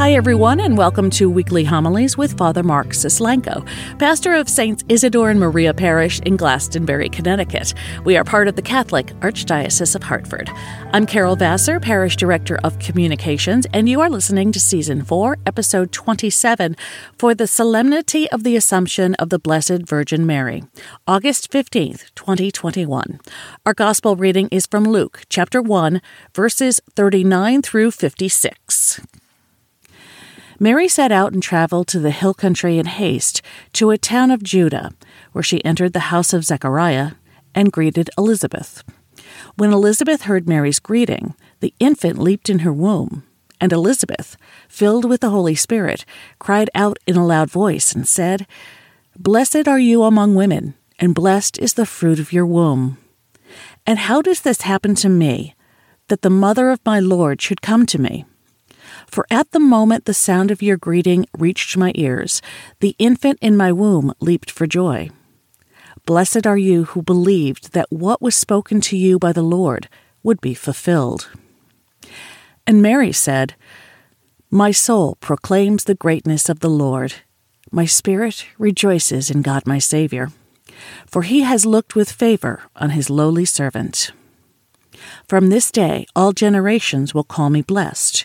Hi, everyone, and welcome to Weekly Homilies with Father Mark Suslenko, pastor of Saints Isidore and Maria Parish in Glastonbury, Connecticut. We are part of the Catholic Archdiocese of Hartford. I'm Carol Vassar, Parish Director of Communications, and you are listening to Season 4, Episode 27 for the Solemnity of the Assumption of the Blessed Virgin Mary, August 15th, 2021. Our Gospel reading is from Luke, chapter 1, verses 39 through 56. Mary set out and traveled to the hill country in haste to a town of Judah, where she entered the house of Zechariah and greeted Elizabeth. When Elizabeth heard Mary's greeting, the infant leaped in her womb, and Elizabeth, filled with the Holy Spirit, cried out in a loud voice and said, Blessed are you among women, and blessed is the fruit of your womb. And how does this happen to me, that the mother of my Lord should come to me? For at the moment the sound of your greeting reached my ears, the infant in my womb leaped for joy. Blessed are you who believed that what was spoken to you by the Lord would be fulfilled. And Mary said, My soul proclaims the greatness of the Lord. My spirit rejoices in God my Savior, for he has looked with favor on his lowly servant. From this day all generations will call me blessed.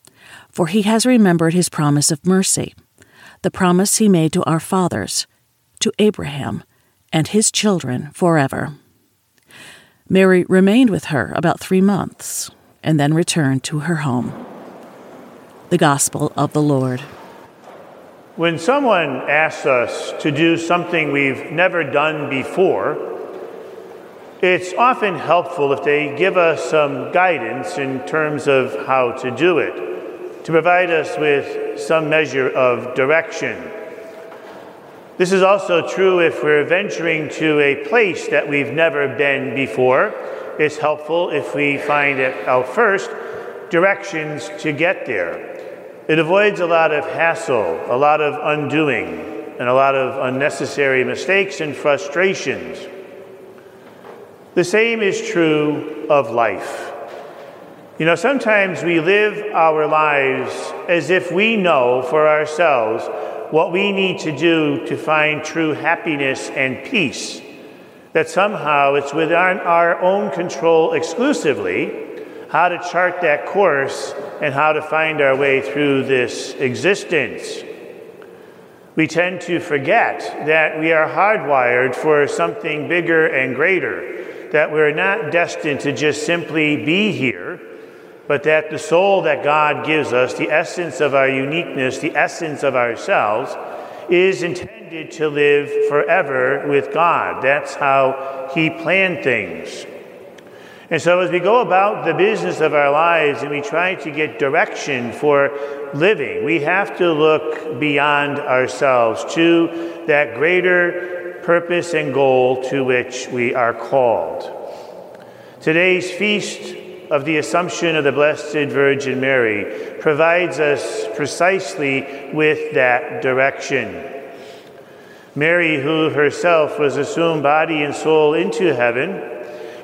for he has remembered his promise of mercy, the promise he made to our fathers, to Abraham, and his children forever. Mary remained with her about three months and then returned to her home. The Gospel of the Lord. When someone asks us to do something we've never done before, it's often helpful if they give us some guidance in terms of how to do it to provide us with some measure of direction. This is also true if we're venturing to a place that we've never been before. It's helpful if we find out first directions to get there. It avoids a lot of hassle, a lot of undoing, and a lot of unnecessary mistakes and frustrations. The same is true of life. You know, sometimes we live our lives as if we know for ourselves what we need to do to find true happiness and peace. That somehow it's within our own control exclusively how to chart that course and how to find our way through this existence. We tend to forget that we are hardwired for something bigger and greater, that we're not destined to just simply be here but that the soul that God gives us, the essence of our uniqueness, the essence of ourselves, is intended to live forever with God. That's how He planned things. And so, as we go about the business of our lives and we try to get direction for living, we have to look beyond ourselves to that greater purpose and goal to which we are called. Today's feast of the Assumption of the Blessed Virgin Mary provides us precisely with that direction. Mary, who herself was assumed body and soul into heaven,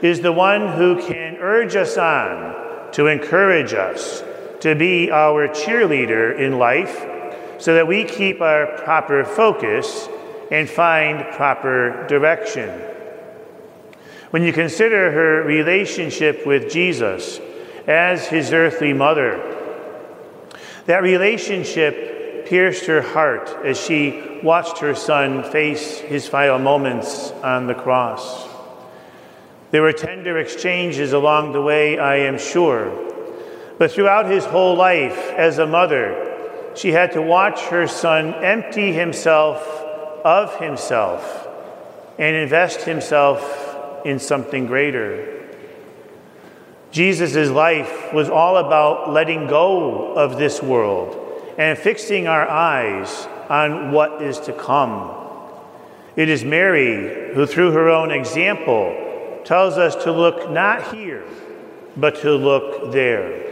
is the one who can urge us on, to encourage us, to be our cheerleader in life, so that we keep our proper focus and find proper direction. When you consider her relationship with Jesus as his earthly mother, that relationship pierced her heart as she watched her son face his final moments on the cross. There were tender exchanges along the way, I am sure. But throughout his whole life as a mother, she had to watch her son empty himself of himself and invest himself in something greater. Jesus' life was all about letting go of this world and fixing our eyes on what is to come. It is Mary who, through her own example, tells us to look not here, but to look there.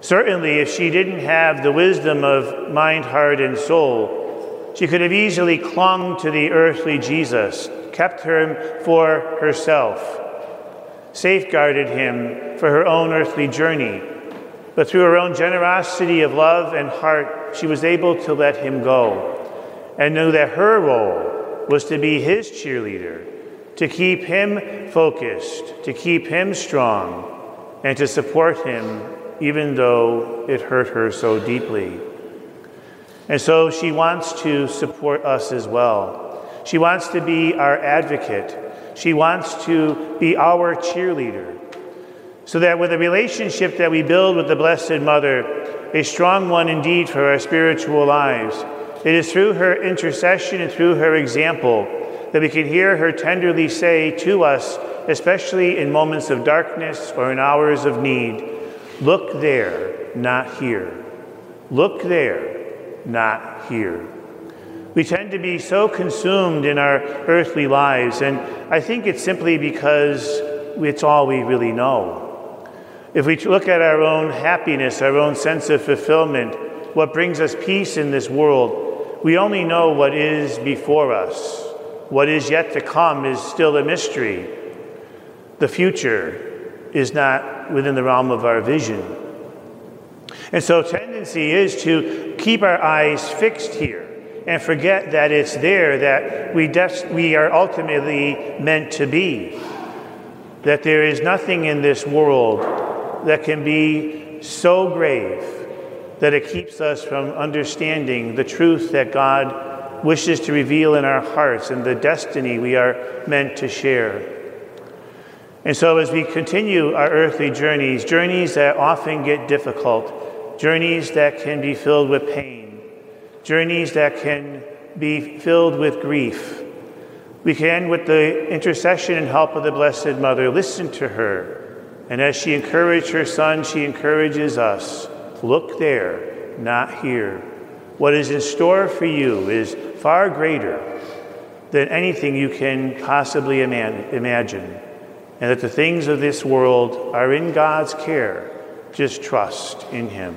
Certainly, if she didn't have the wisdom of mind, heart, and soul, she could have easily clung to the earthly Jesus, kept him for herself, safeguarded him for her own earthly journey. But through her own generosity of love and heart, she was able to let him go and knew that her role was to be his cheerleader, to keep him focused, to keep him strong, and to support him even though it hurt her so deeply. And so she wants to support us as well. She wants to be our advocate. She wants to be our cheerleader. So that with the relationship that we build with the Blessed Mother, a strong one indeed for our spiritual lives, it is through her intercession and through her example that we can hear her tenderly say to us, especially in moments of darkness or in hours of need, Look there, not here. Look there, not here. We tend to be so consumed in our earthly lives, and I think it's simply because it's all we really know. If we look at our own happiness, our own sense of fulfillment, what brings us peace in this world, we only know what is before us. What is yet to come is still a mystery. The future is not within the realm of our vision. And so, tendency is to keep our eyes fixed here and forget that it's there that we, des- we are ultimately meant to be. That there is nothing in this world that can be so grave that it keeps us from understanding the truth that God wishes to reveal in our hearts and the destiny we are meant to share. And so, as we continue our earthly journeys, journeys that often get difficult, journeys that can be filled with pain, journeys that can be filled with grief, we can, with the intercession and help of the Blessed Mother, listen to her. And as she encouraged her son, she encourages us look there, not here. What is in store for you is far greater than anything you can possibly imagine and that the things of this world are in God's care. Just trust in Him.